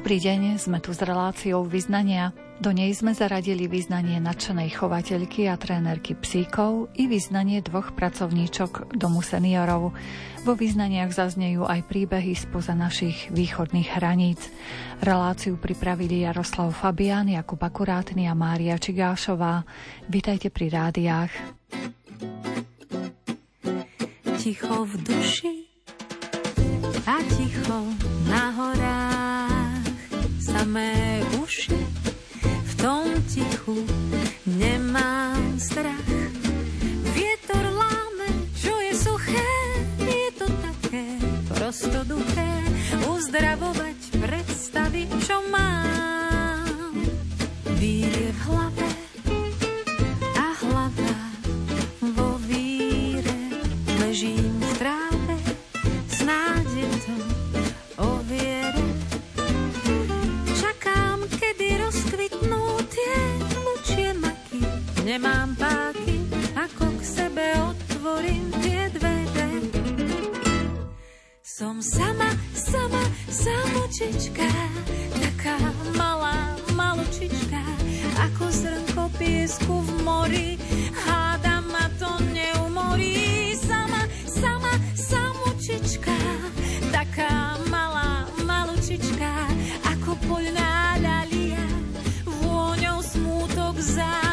Dobrý deň, sme tu s reláciou vyznania. Do nej sme zaradili vyznanie nadšenej chovateľky a trénerky psíkov i vyznanie dvoch pracovníčok domu seniorov. Vo vyznaniach zaznejú aj príbehy spoza našich východných hraníc. Reláciu pripravili Jaroslav Fabián, Jakub Akurátny a Mária Čigášová. Vítajte pri rádiách. Ticho v duši a ticho na horách samé uši, v tom tichu nemám strach. Vietor láme, čo je suché, je to také prostoduché, uzdravovať predstavy, čo mám. Vírie v hlave Nemám páky, ako k sebe otvorím tie dvere. Som sama, sama, samočička, taká malá, malučička, ako zrnko piesku v mori. Háda ma to neumorí, sama, sama, samočička, taká malá, malučička, ako poľná dalia, vôňou smútok závisí.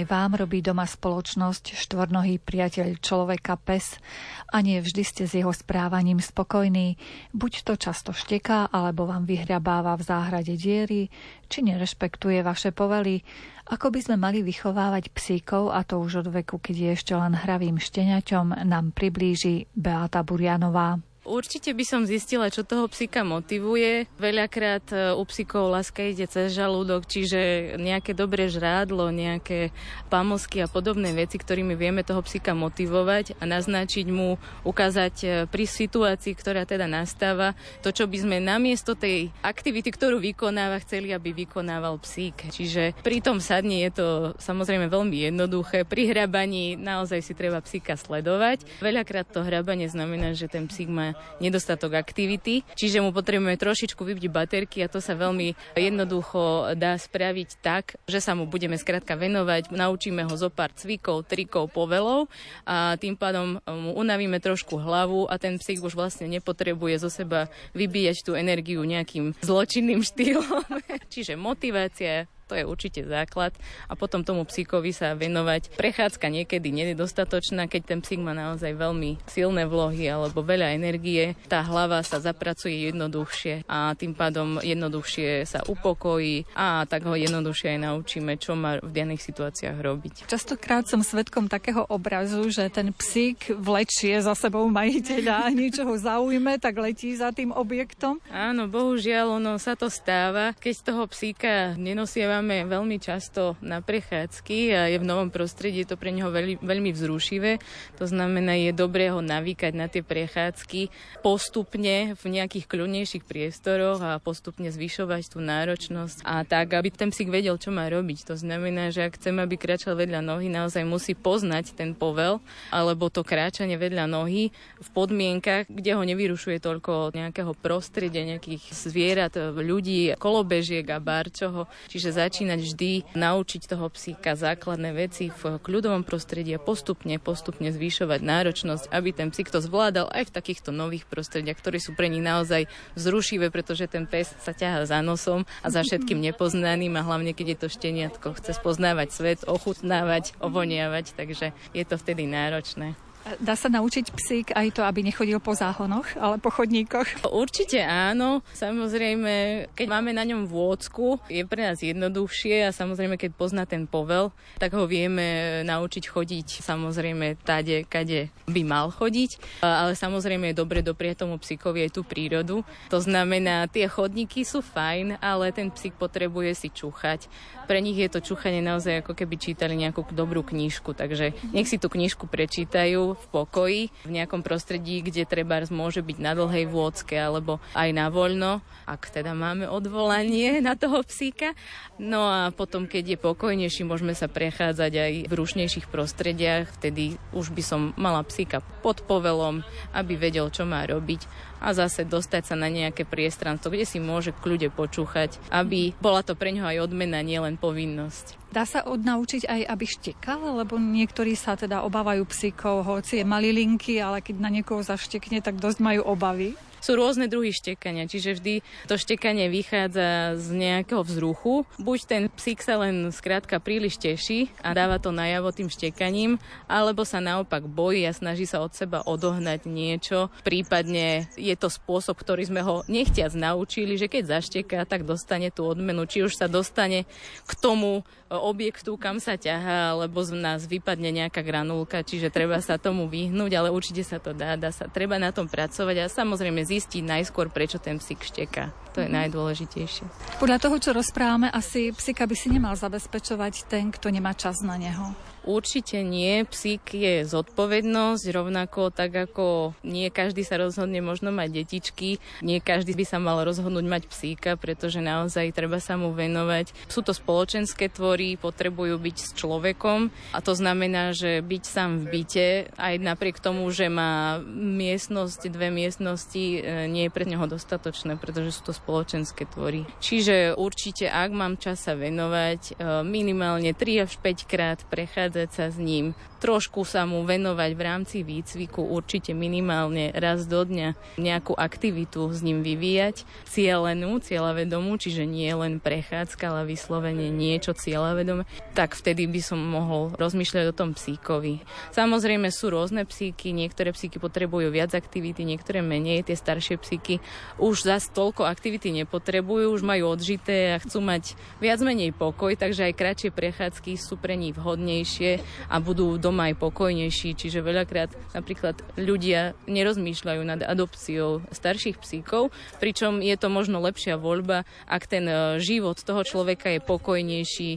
Aj vám robí doma spoločnosť štvornohý priateľ človeka pes a nie vždy ste s jeho správaním spokojní. Buď to často šteká, alebo vám vyhrabáva v záhrade diery, či nerešpektuje vaše povely. Ako by sme mali vychovávať psíkov, a to už od veku, keď je ešte len hravým šteniaťom, nám priblíži Beata Burianová. Určite by som zistila, čo toho psíka motivuje. Veľakrát e, u psíkov láska ide cez žalúdok, čiže nejaké dobré žrádlo, nejaké pamosky a podobné veci, ktorými vieme toho psíka motivovať a naznačiť mu, ukázať e, pri situácii, ktorá teda nastáva, to, čo by sme namiesto tej aktivity, ktorú vykonáva, chceli, aby vykonával psík. Čiže pri tom sadni je to samozrejme veľmi jednoduché. Pri hrabaní naozaj si treba psíka sledovať. Veľakrát to hrabanie znamená, že ten psík má nedostatok aktivity, čiže mu potrebujeme trošičku vybiť baterky a to sa veľmi jednoducho dá spraviť tak, že sa mu budeme skrátka venovať, naučíme ho zo pár cvikov, trikov, povelov a tým pádom mu unavíme trošku hlavu a ten psík už vlastne nepotrebuje zo seba vybíjať tú energiu nejakým zločinným štýlom. čiže motivácia, to je určite základ. A potom tomu psíkovi sa venovať. Prechádzka niekedy nie je dostatočná, keď ten psík má naozaj veľmi silné vlohy alebo veľa energie. Tá hlava sa zapracuje jednoduchšie a tým pádom jednoduchšie sa upokojí a tak ho jednoduchšie aj naučíme, čo má v daných situáciách robiť. Častokrát som svetkom takého obrazu, že ten psík vlečie za sebou majiteľa a niečo ho zaujme, tak letí za tým objektom. Áno, bohužiaľ, ono sa to stáva. Keď toho psíka nenosievame máme veľmi často na prechádzky a je v novom prostredí, je to pre neho veľmi, veľmi vzrušivé. To znamená, je dobré ho navýkať na tie prechádzky postupne v nejakých kľudnejších priestoroch a postupne zvyšovať tú náročnosť a tak, aby ten psík vedel, čo má robiť. To znamená, že ak chcem, aby kráčal vedľa nohy, naozaj musí poznať ten povel alebo to kráčanie vedľa nohy v podmienkach, kde ho nevyrušuje toľko nejakého prostredia, nejakých zvierat, ľudí, kolobežiek a barčoho. Čiže začínať vždy naučiť toho psíka základné veci v kľudovom prostredí a postupne, postupne zvýšovať náročnosť, aby ten psík to zvládal aj v takýchto nových prostrediach, ktoré sú pre nich naozaj zrušivé, pretože ten pes sa ťaha za nosom a za všetkým nepoznaným a hlavne keď je to šteniatko, chce spoznávať svet, ochutnávať, ovoniavať, takže je to vtedy náročné. Dá sa naučiť psík aj to, aby nechodil po záhonoch, ale po chodníkoch? Určite áno. Samozrejme, keď máme na ňom vôcku, je pre nás jednoduchšie a samozrejme, keď pozná ten povel, tak ho vieme naučiť chodiť samozrejme tade, kade by mal chodiť. Ale samozrejme je dobre doprieť tomu psíkovi aj tú prírodu. To znamená, tie chodníky sú fajn, ale ten psík potrebuje si čúchať. Pre nich je to čúchanie naozaj ako keby čítali nejakú dobrú knižku, takže nech si tú knižku prečítajú v pokoji, v nejakom prostredí, kde treba môže byť na dlhej vôdzke alebo aj na voľno, ak teda máme odvolanie na toho psíka. No a potom, keď je pokojnejší, môžeme sa prechádzať aj v rušnejších prostrediach, vtedy už by som mala psíka pod povelom, aby vedel, čo má robiť a zase dostať sa na nejaké priestranstvo, kde si môže kľude počúchať, aby bola to pre ňoho aj odmena, nielen povinnosť. Dá sa odnaučiť aj, aby štekal, lebo niektorí sa teda obávajú psíkov, hoci je malilinky, ale keď na niekoho zaštekne, tak dosť majú obavy sú rôzne druhy štekania, čiže vždy to štekanie vychádza z nejakého vzruchu. Buď ten psík sa len skrátka príliš teší a dáva to najavo tým štekaním, alebo sa naopak bojí a snaží sa od seba odohnať niečo. Prípadne je to spôsob, ktorý sme ho nechtiac naučili, že keď zašteká, tak dostane tú odmenu. Či už sa dostane k tomu objektu, kam sa ťahá, alebo z nás vypadne nejaká granulka, čiže treba sa tomu vyhnúť, ale určite sa to dá, dá sa, treba na tom pracovať a samozrejme zistiť najskôr, prečo ten psík šteka. To je mm. najdôležitejšie. Podľa toho, čo rozprávame, asi psíka by si nemal zabezpečovať ten, kto nemá čas na neho. Určite nie. Psík je zodpovednosť, rovnako tak ako nie každý sa rozhodne možno mať detičky, nie každý by sa mal rozhodnúť mať psíka, pretože naozaj treba sa mu venovať. Sú to spoločenské tvory, potrebujú byť s človekom a to znamená, že byť sám v byte, aj napriek tomu, že má miestnosť, dve miestnosti, e, nie je pre neho dostatočné, pretože sú to spoločenské tvory. Čiže určite, ak mám čas sa venovať, e, minimálne 3 až 5 krát prechádzať sa s ním, trošku sa mu venovať v rámci výcviku, určite minimálne raz do dňa. Nejakú aktivitu s ním vyvíjať, cieľenú, cieľavedomú, čiže nie len prechádzka, ale vyslovene niečo cieľavedomé, tak vtedy by som mohol rozmýšľať o tom psíkovi. Samozrejme sú rôzne psíky, niektoré psíky potrebujú viac aktivity, niektoré menej, tie staršie psíky už zas toľko aktivity nepotrebujú, už majú odžité a chcú mať viac menej pokoj, takže aj kratšie prechádzky sú pre nich vhodnejšie a budú doma aj pokojnejší. Čiže veľakrát napríklad ľudia nerozmýšľajú nad adopciou starších psíkov, pričom je to možno lepšia voľba, ak ten e, život toho človeka je pokojnejší,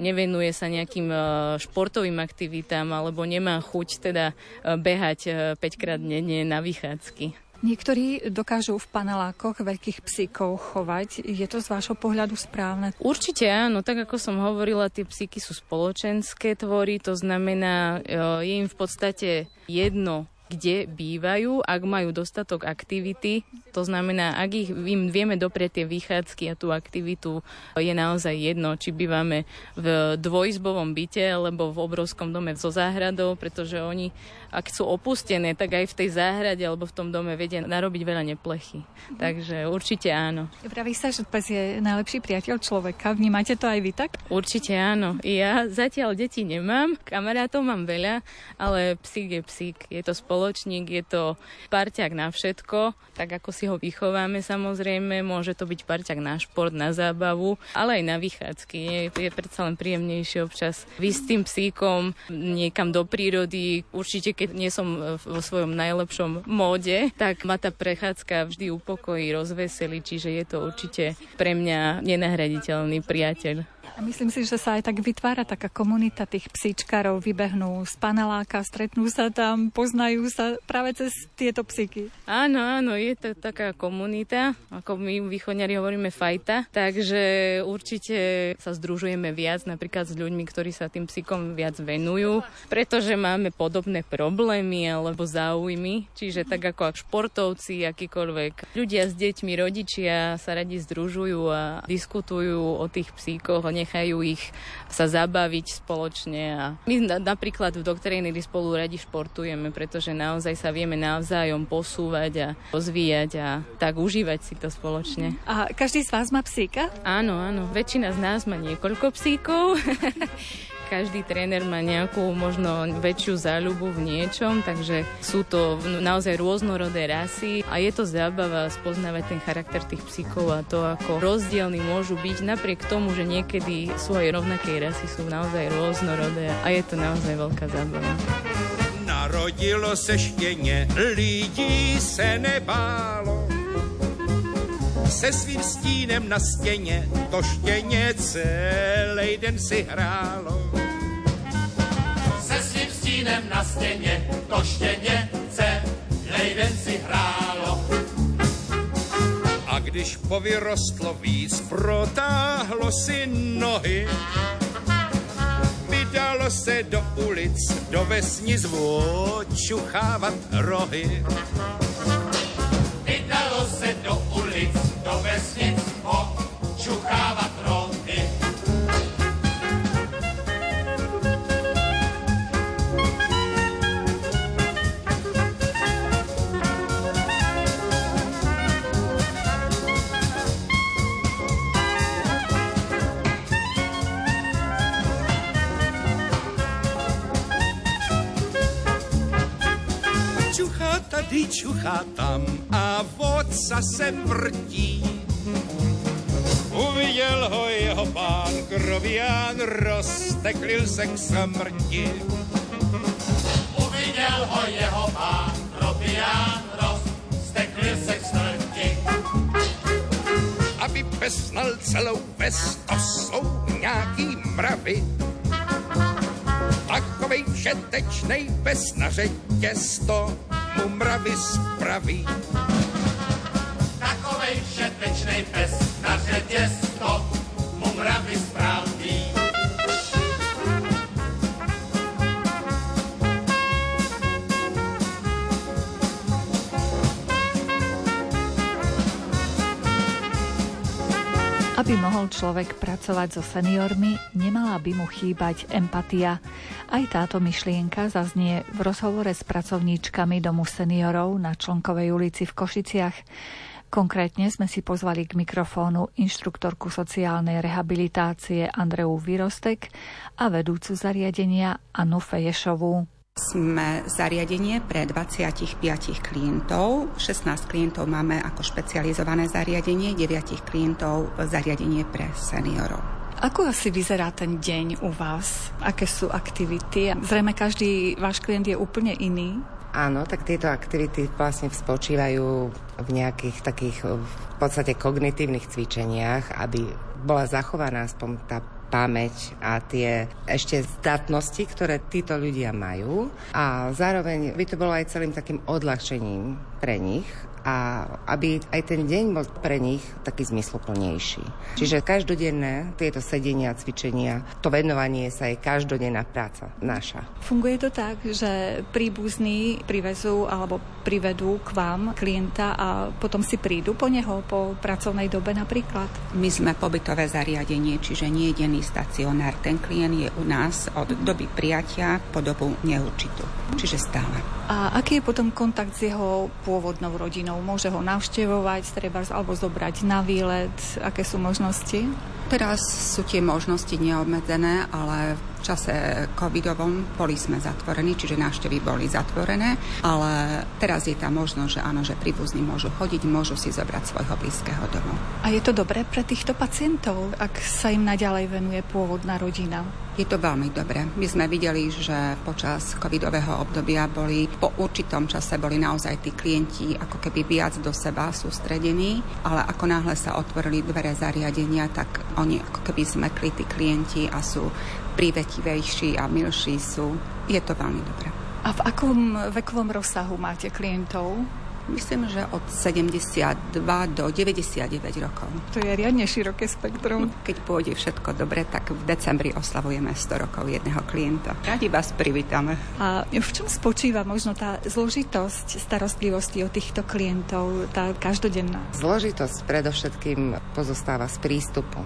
nevenuje sa nejakým e, športovým aktivitám alebo nemá chuť teda e, behať 5 krát denne na vychádzky. Niektorí dokážu v panelákoch veľkých psíkov chovať. Je to z vášho pohľadu správne? Určite áno. Tak ako som hovorila, tie psíky sú spoločenské tvory, to znamená, e, je im v podstate jedno, kde bývajú, ak majú dostatok aktivity. To znamená, ak ich im vieme doprieť tie vychádzky a tú aktivitu, je naozaj jedno, či bývame v dvojizbovom byte alebo v obrovskom dome so záhradou, pretože oni, ak sú opustené, tak aj v tej záhrade alebo v tom dome vedia narobiť veľa neplechy. Mhm. Takže určite áno. Praví sa, že pes je najlepší priateľ človeka. Vnímate to aj vy tak? Určite áno. Ja zatiaľ deti nemám, kamarátov mám veľa, ale psík je psík. Je to spoločný spoločník, je to parťak na všetko, tak ako si ho vychováme samozrejme, môže to byť parťak na šport, na zábavu, ale aj na vychádzky. Je, je predsa len príjemnejšie občas vysť tým psíkom niekam do prírody. Určite, keď nie som vo svojom najlepšom móde, tak ma tá prechádzka vždy upokojí, rozveselí, čiže je to určite pre mňa nenahraditeľný priateľ. A myslím si, že sa aj tak vytvára taká komunita tých psíčkarov, vybehnú z paneláka, stretnú sa tam, poznajú sa práve cez tieto psíky. Áno, áno, je to taká komunita, ako my východňari hovoríme fajta, takže určite sa združujeme viac napríklad s ľuďmi, ktorí sa tým psíkom viac venujú, pretože máme podobné problémy alebo záujmy, čiže tak ako ak športovci, akýkoľvek ľudia s deťmi, rodičia sa radi združujú a diskutujú o tých psíkoch, nechajú ich sa zabaviť spoločne. A my napríklad v doktríny spolu radi športujeme, pretože naozaj sa vieme navzájom posúvať a rozvíjať a tak užívať si to spoločne. A každý z vás má psíka? Áno, áno. Väčšina z nás má niekoľko psíkov. každý tréner má nejakú možno väčšiu záľubu v niečom, takže sú to naozaj rôznorodé rasy a je to zábava spoznávať ten charakter tých psíkov a to, ako rozdielni môžu byť, napriek tomu, že niekedy sú aj rovnaké rasy, sú naozaj rôznorodé a je to naozaj veľká zábava. Narodilo se štěně, lidí se nebálo. Se svým stínem na stěně to štěně celý den si hrálo stínem na stěně, to štěně celý den si hrálo. A když povyrostlo víc, protáhlo si nohy, vydalo se do ulic, do vesnic čuchávat rohy. Do vesnic čuchávat tady čuchá tam a vodca se vrtí. Uviděl ho jeho pán, krovián, rozteklil se k smrti. Uviděl ho jeho pán, krovián, rozteklil se k smrti. Aby pesnal celou ves, to jsou nějaký mravy. Takovej všetečnej pes na řetěz mu mravy spraví. Takovej všetečnej pes na řetěz mu mravy spraví. Aby mohol človek pracovať so seniormi, nemala by mu chýbať empatia. Aj táto myšlienka zaznie v rozhovore s pracovníčkami Domu seniorov na Člnkovej ulici v Košiciach. Konkrétne sme si pozvali k mikrofónu inštruktorku sociálnej rehabilitácie Andreu Vyrostek a vedúcu zariadenia Anu Feješovú. Sme zariadenie pre 25 klientov. 16 klientov máme ako špecializované zariadenie, 9 klientov zariadenie pre seniorov. Ako asi vyzerá ten deň u vás? Aké sú aktivity? Zrejme každý váš klient je úplne iný. Áno, tak tieto aktivity vlastne spočívajú v nejakých takých v podstate kognitívnych cvičeniach, aby bola zachovaná aspoň tá pamäť a tie ešte zdatnosti, ktoré títo ľudia majú. A zároveň by to bolo aj celým takým odľahčením pre nich a aby aj ten deň bol pre nich taký zmysluplnejší. Čiže každodenné tieto sedenia, cvičenia, to venovanie sa je každodenná práca naša. Funguje to tak, že príbuzní privezú alebo privedú k vám klienta a potom si prídu po neho po pracovnej dobe napríklad? My sme pobytové zariadenie, čiže nie je denný stacionár. Ten klient je u nás od doby prijatia po dobu neurčitú, čiže stále. A aký je potom kontakt s jeho pôvodnou rodinou? Môže ho navštevovať, treba alebo zobrať na výlet? Aké sú možnosti? Teraz sú tie možnosti neobmedzené, ale čase covidovom boli sme zatvorení, čiže návštevy boli zatvorené, ale teraz je tam možnosť, že áno, že príbuzní môžu chodiť, môžu si zobrať svojho blízkeho domov. A je to dobré pre týchto pacientov, ak sa im naďalej venuje pôvodná rodina? Je to veľmi dobré. My sme videli, že počas covidového obdobia boli po určitom čase boli naozaj tí klienti ako keby viac do seba sústredení, ale ako náhle sa otvorili dvere zariadenia, tak oni ako keby zmekli tí klienti a sú prívetivejší a milší sú. Je to veľmi dobré. A v akom vekovom rozsahu máte klientov? Myslím, že od 72 do 99 rokov. To je riadne široké spektrum. Keď pôjde všetko dobre, tak v decembri oslavujeme 100 rokov jedného klienta. Radi vás privítame. A v čom spočíva možno tá zložitosť starostlivosti o týchto klientov, tá každodenná? Zložitosť predovšetkým pozostáva z prístupu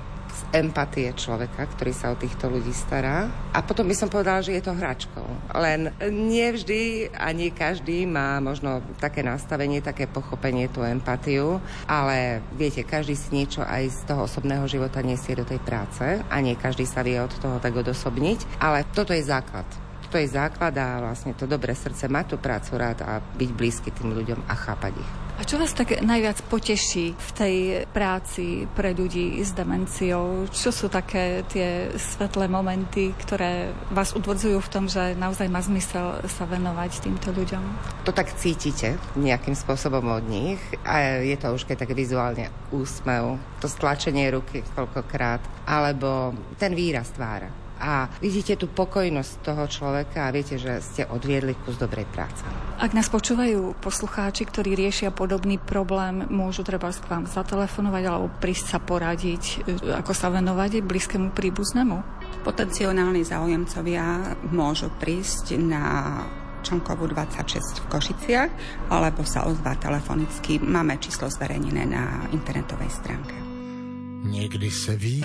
empatie človeka, ktorý sa o týchto ľudí stará. A potom by som povedala, že je to hračkou. Len nie vždy a nie každý má možno také nastavenie, také pochopenie, tú empatiu, ale viete, každý si niečo aj z toho osobného života nesie do tej práce a nie každý sa vie od toho tak odosobniť, ale toto je základ to je základ a vlastne to dobré srdce mať tú prácu rád a byť blízky tým ľuďom a chápať ich. A čo vás tak najviac poteší v tej práci pre ľudí s demenciou? Čo sú také tie svetlé momenty, ktoré vás utvrdzujú v tom, že naozaj má zmysel sa venovať týmto ľuďom? To tak cítite nejakým spôsobom od nich a je to už keď tak vizuálne úsmev, to stlačenie ruky koľkokrát, alebo ten výraz tvára a vidíte tú pokojnosť toho človeka a viete, že ste odviedli kus dobrej práce. Ak nás počúvajú poslucháči, ktorí riešia podobný problém, môžu treba k vám zatelefonovať alebo prísť sa poradiť, e, ako sa venovať blízkemu príbuznému? Potenciálni záujemcovia môžu prísť na Čonkovú 26 v Košiciach alebo sa ozvať telefonicky. Máme číslo zverejnené na internetovej stránke. Někdy se ví,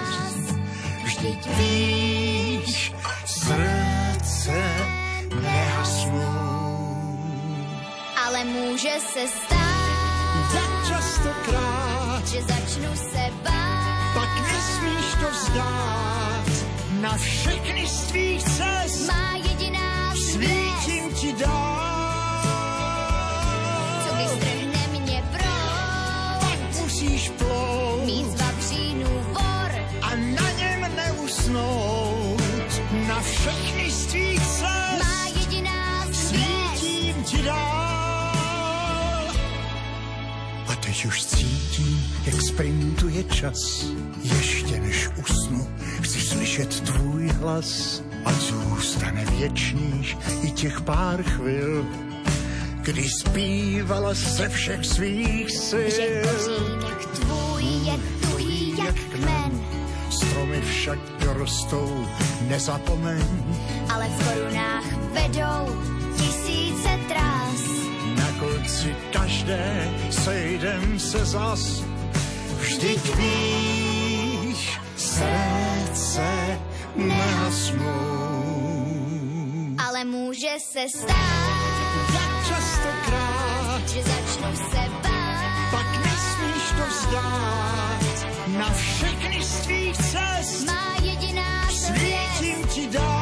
Vždyť víš, srdce nehasnú. ale může se stát, Tak častokrát, že začnu se bát. pak nesmíš to vzdát. Na všechny z tvých cest Má jediná svět, svítím ti dál. Na všechny z tvých cest má jediná svítím ti dál. A teď už cítím, jak sprintuje čas. Ještě než usnu, chci slyšet tvůj hlas. A zůstane věčných i těch pár chvil, kdy zpívala ze všech svých Že sil. kořínek tvůj je tuhý jak kmen, Stromy však dorostou, nezapomeň. ale v korunách vedou tisíce trás. Na konci každé sejdem se zas. Vždyť víš, srdce nehasnou. Ale může se stát, Jak častokrát, že začnu se bát. pak nesmíš to vzdát. Na všechny z tvých cest Má jediná svět, svítím ti dál.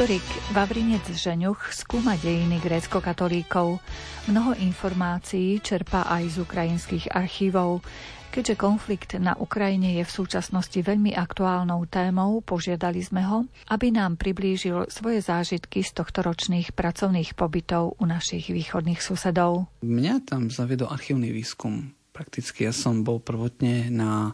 Historik Vavrinec Žeňuch skúma dejiny grécko-katolíkov. Mnoho informácií čerpá aj z ukrajinských archívov. Keďže konflikt na Ukrajine je v súčasnosti veľmi aktuálnou témou, požiadali sme ho, aby nám priblížil svoje zážitky z tohto ročných pracovných pobytov u našich východných susedov. Mňa tam zaviedol archívny výskum. Prakticky ja som bol prvotne na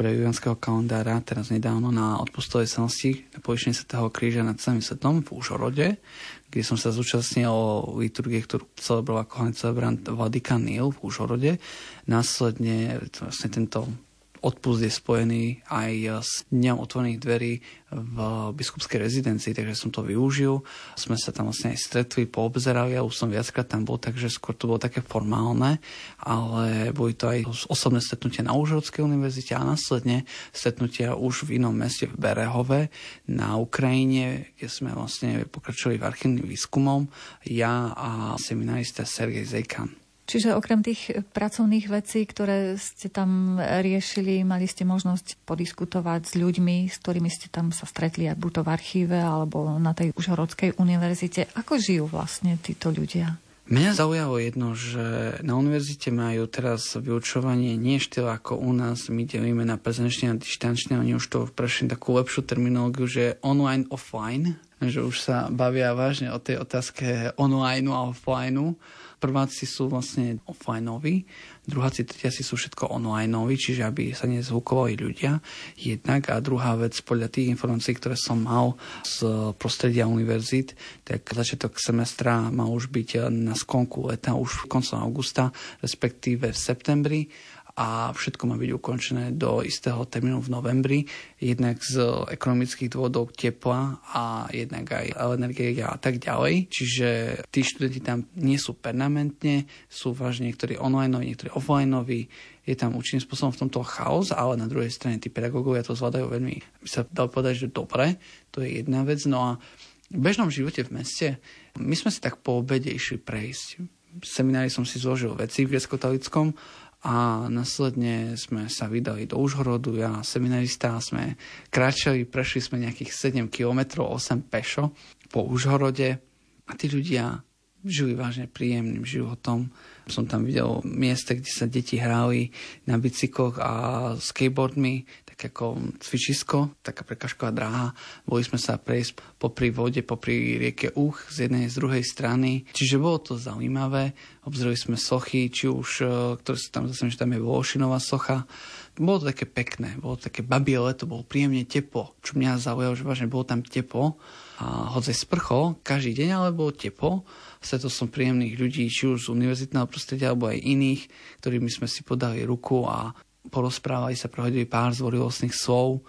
pre julianského kalendára, teraz nedávno na odpustovej selnosti na povyšení Svetého kríža nad celým svetom v Užhorode, kde som sa zúčastnil liturgie, ktorú celebroval ako celebrant Vladika Nil v Užhorode. Následne vlastne tento odpust je spojený aj s dňom otvorených dverí v biskupskej rezidencii, takže som to využil. Sme sa tam vlastne aj stretli, poobzerali, ja už som viackrát tam bol, takže skôr to bolo také formálne, ale boli to aj osobné stretnutia na Užhrodskej univerzite a následne stretnutia už v inom meste v Berehove na Ukrajine, kde sme vlastne pokračovali v archívnym výskumom, ja a seminarista Sergej Zejkan. Čiže okrem tých pracovných vecí, ktoré ste tam riešili, mali ste možnosť podiskutovať s ľuďmi, s ktorými ste tam sa stretli, buď to v archíve alebo na tej Užhorodskej univerzite. Ako žijú vlastne títo ľudia? Mňa zaujalo jedno, že na univerzite majú teraz vyučovanie nie štýl ako u nás, my delíme na prezenčné a dištančné, oni už to prešli takú lepšiu terminológiu, že online, offline, že už sa bavia vážne o tej otázke online a offline prváci sú vlastne offlineoví, druháci, tretiaci sú všetko onlineoví, čiže aby sa nezvukovali ľudia jednak. A druhá vec, podľa tých informácií, ktoré som mal z prostredia univerzít, tak začiatok semestra má už byť na skonku leta, už koncom augusta, respektíve v septembri a všetko má byť ukončené do istého termínu v novembri, jednak z ekonomických dôvodov tepla a jednak aj energie a tak ďalej. Čiže tí študenti tam nie sú permanentne, sú vážne niektorí online, niektorí offline, je tam určitým spôsobom v tomto chaos, ale na druhej strane tí pedagógovia to zvládajú veľmi, by sa dal povedať, že dobre, to je jedna vec. No a v bežnom živote v meste, my sme si tak po obede išli prejsť. V seminári som si zložil veci v Vieskotalickom a následne sme sa vydali do Užhorodu, ja seminarista sme kráčali, prešli sme nejakých 7 km, 8 pešo po Užhorode a tí ľudia žili vážne príjemným životom. Som tam videl miesta, kde sa deti hrali na bicykloch a skateboardmi, tak ako cvičisko, taká prekažková dráha. Boli sme sa prejsť popri vode, popri rieke Uch z jednej z druhej strany. Čiže bolo to zaujímavé. Obzreli sme sochy, či už, e, ktoré sú tam, zase, že tam je Volšinová socha. Bolo to také pekné, bolo to také babie leto, bolo príjemne teplo. Čo mňa zaujalo, že vážne bolo tam teplo. A hodzaj sprcho, každý deň, ale bolo teplo. Stretol som príjemných ľudí, či už z univerzitného prostredia, alebo aj iných, ktorými sme si podali ruku a porozprávali sa, prehodili pár zvorilostných slov.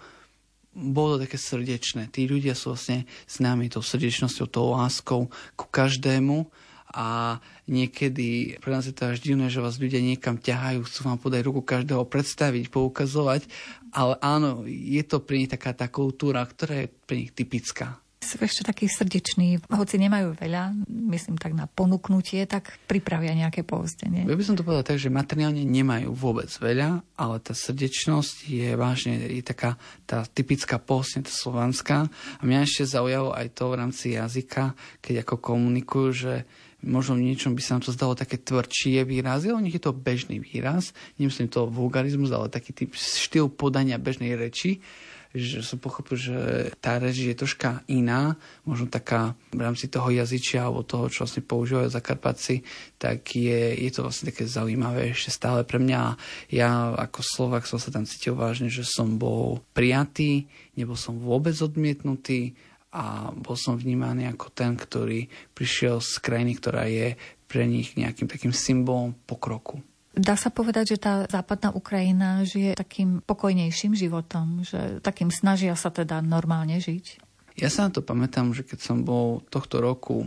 Bolo to také srdečné. Tí ľudia sú vlastne s nami tou srdečnosťou, tou láskou ku každému a niekedy pre nás je to až divné, že vás ľudia niekam ťahajú, chcú vám podať ruku každého predstaviť, poukazovať, ale áno, je to pre nich taká tá kultúra, ktorá je pre nich typická sú ešte takí srdeční, hoci nemajú veľa, myslím tak na ponúknutie, tak pripravia nejaké poustenie. Ja by som to povedal tak, že materiálne nemajú vôbec veľa, ale tá srdečnosť je vážne je taká tá typická pohostne, tá slovanská. A mňa ešte zaujalo aj to v rámci jazyka, keď ako komunikujú, že možno v niečom by sa nám to zdalo také tvrdšie výrazy, ale nech je to bežný výraz, nemyslím to vulgarizmus, ale taký typ štýl podania bežnej reči že som pochopil, že tá reč je troška iná, možno taká v rámci toho jazyčia alebo toho, čo vlastne používajú Zakarpatci, tak je, je to vlastne také zaujímavé ešte stále pre mňa. Ja ako Slovak som sa tam cítil vážne, že som bol prijatý, nebol som vôbec odmietnutý a bol som vnímaný ako ten, ktorý prišiel z krajiny, ktorá je pre nich nejakým takým symbolom pokroku. Dá sa povedať, že tá západná Ukrajina žije takým pokojnejším životom, že takým snažia sa teda normálne žiť? Ja sa na to pamätám, že keď som bol tohto roku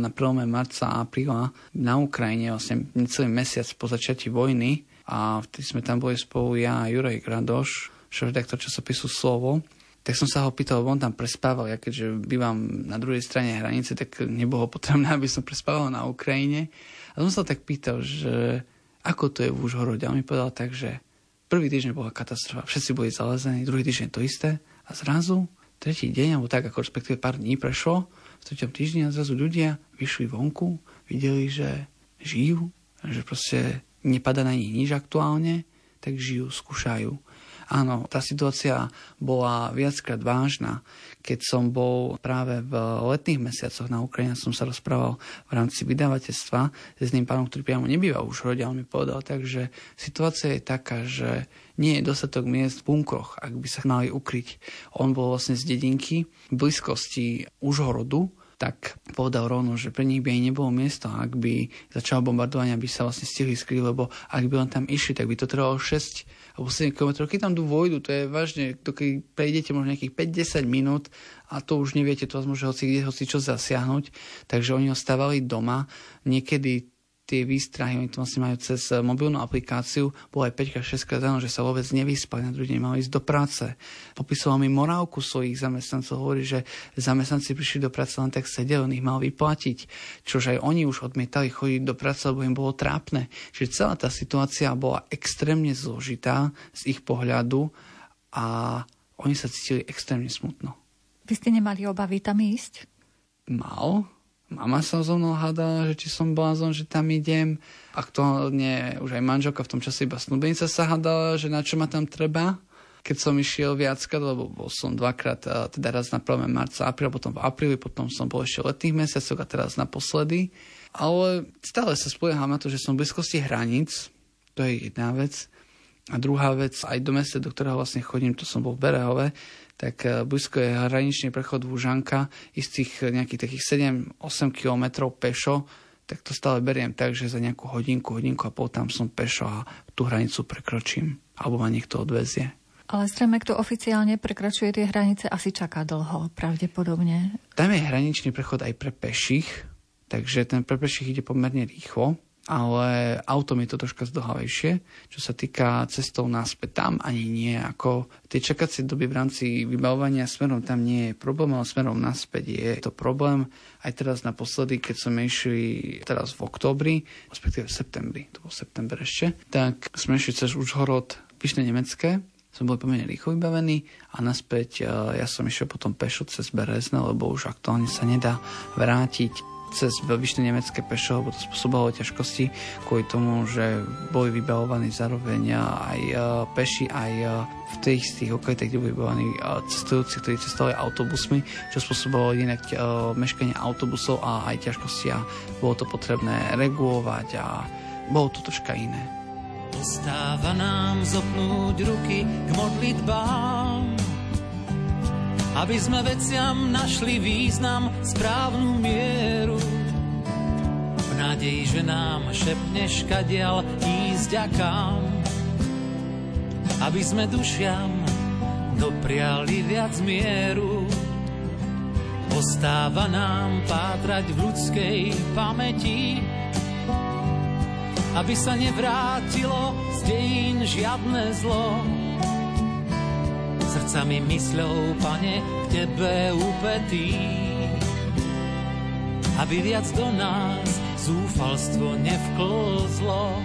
na prelome marca a apríla na Ukrajine, vlastne necelý mesiac po začiatí vojny a vtedy sme tam boli spolu ja a Juraj Gradoš, šéf-redaktor časopisu Slovo, tak som sa ho pýtal, on tam prespával, ja keďže bývam na druhej strane hranice, tak nebolo potrebné, aby som prespával na Ukrajine. A som sa tak pýtal, že ako to je v Užhorode. A on mi povedal tak, že prvý týždeň bola katastrofa, všetci boli zalezení, druhý týždeň to isté a zrazu tretí deň, alebo tak ako respektíve pár dní prešlo, v treťom týždni a zrazu ľudia vyšli vonku, videli, že žijú, že proste nepada na nich nič aktuálne, tak žijú, skúšajú. Áno, tá situácia bola viackrát vážna. Keď som bol práve v letných mesiacoch na Ukrajine, som sa rozprával v rámci vydavateľstva s ním pánom, ktorý priamo nebýva už rode, on mi povedal, takže situácia je taká, že nie je dostatok miest v bunkroch, ak by sa mali ukryť. On bol vlastne z dedinky v blízkosti Užhorodu, tak povedal rovno, že pre nich by aj nebolo miesto, ak by začalo bombardovanie, aby sa vlastne stihli skryť, lebo ak by len tam išli, tak by to trvalo 6 alebo 7 km. Keď tam tu vojdu, to je vážne, to keď prejdete možno nejakých 5-10 minút a to už neviete, to vás môže hoci kde, hoci čo zasiahnuť. Takže oni ostávali doma. Niekedy tie výstrahy, oni to vlastne majú cez eh, mobilnú aplikáciu, bolo aj 5 6 krát ráno, že sa vôbec nevyspali, na druhý deň mali ísť do práce. Popisoval mi morálku svojich zamestnancov, hovorí, že zamestnanci prišli do práce len tak sedeli, on ich mal vyplatiť, čož aj oni už odmietali chodiť do práce, lebo im bolo trápne. Čiže celá tá situácia bola extrémne zložitá z ich pohľadu a oni sa cítili extrémne smutno. Vy ste nemali obavy tam ísť? Mal, Mama sa so mnou hádala, že či som blázon, že tam idem. Aktuálne už aj manželka v tom čase iba snúbenica sa hádala, že na čo ma tam treba. Keď som išiel viackrát, lebo bol som dvakrát, teda raz na 1. marca, apríl, potom v apríli, potom som bol ešte v letných mesiacoch a teraz naposledy. Ale stále sa spolieham na to, že som v blízkosti hraníc, to je jedna vec. A druhá vec, aj do mesta, do ktorého vlastne chodím, to som bol v Berehove, tak eh, blízko je hraničný prechod Vúžanka, istých eh, nejakých takých 7-8 kilometrov pešo, tak to stále beriem tak, že za nejakú hodinku, hodinku a pol tam som pešo a tú hranicu prekročím. Alebo ma niekto odvezie. Ale zrejme, kto oficiálne prekračuje tie hranice, asi čaká dlho, pravdepodobne. Tam je hraničný prechod aj pre peších, takže ten pre peších ide pomerne rýchlo ale autom je to troška zdlhavejšie. Čo sa týka cestov náspäť, tam ani nie. Ako tie čakacie doby v rámci vybavovania smerom tam nie je problém, ale smerom naspäť je to problém. Aj teraz naposledy, keď sme išli teraz v oktobri, respektíve v septembri, to bol september ešte, tak sme išli cez Užhorod, Vyšné Nemecké, sme boli pomerne rýchlo vybavení a naspäť ja som išiel potom pešo cez Berezne, lebo už aktuálne sa nedá vrátiť cez vyšné nemecké pešo, lebo to spôsobovalo ťažkosti kvôli tomu, že boli vybavovaní zároveň aj e, peši, aj e, v tých tých okolitách, kde boli vybavovaní e, cestujúci, ktorí cestovali autobusmi, čo spôsobovalo inak meškanie autobusov a aj ťažkosti a bolo to potrebné regulovať a bolo to troška iné. Ostáva nám zopnúť ruky k modlitbám aby sme veciam našli význam, správnu mieru. V nádeji, že nám šepneš kadial ísť a kam, aby sme dušiam dopriali viac mieru. Ostáva nám pátrať v ľudskej pamäti, aby sa nevrátilo z dejín žiadne zlo srdcami mysľou, pane, k tebe upetý. Aby viac do nás zúfalstvo nevklzlo.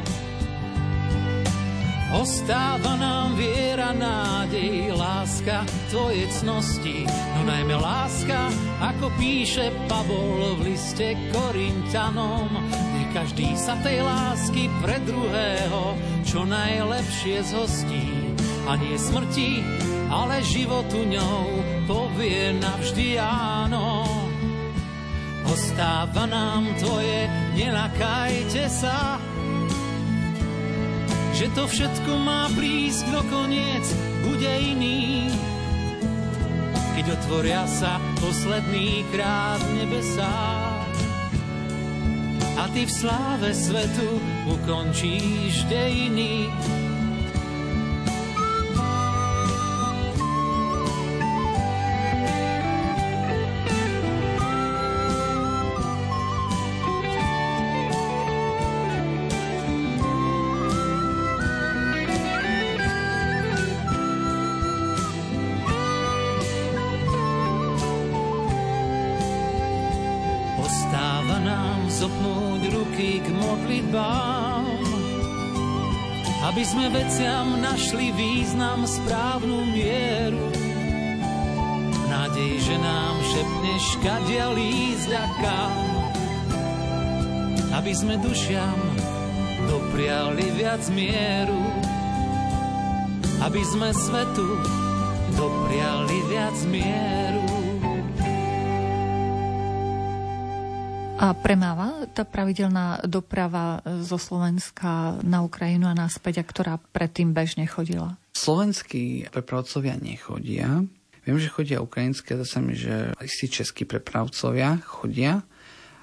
Ostáva nám viera, nádej, láska, tvoje cnosti, no najmä láska, ako píše Pavol v liste Korintianom. Nech každý sa tej lásky pre druhého čo najlepšie zhostí a nie smrti, ale životu ňou povie navždy áno. Ostáva nám tvoje, nenakajte sa, že to všetko má prísť do koniec, bude iný. Keď otvoria sa posledný krát nebesá a ty v sláve svetu ukončíš dejiny. Aby sme veciam našli význam, správnu mieru. Nádej, že nám šepneš, kadia ísť a kam. Aby sme dušiam dopriali viac mieru. aby sme svetu dopriali viac mieru. A premáva tá pravidelná doprava zo Slovenska na Ukrajinu a naspäť, a ktorá predtým bežne chodila? Slovenskí prepravcovia nechodia. Viem, že chodia ukrajinské, zase mi, že istí českí prepravcovia chodia,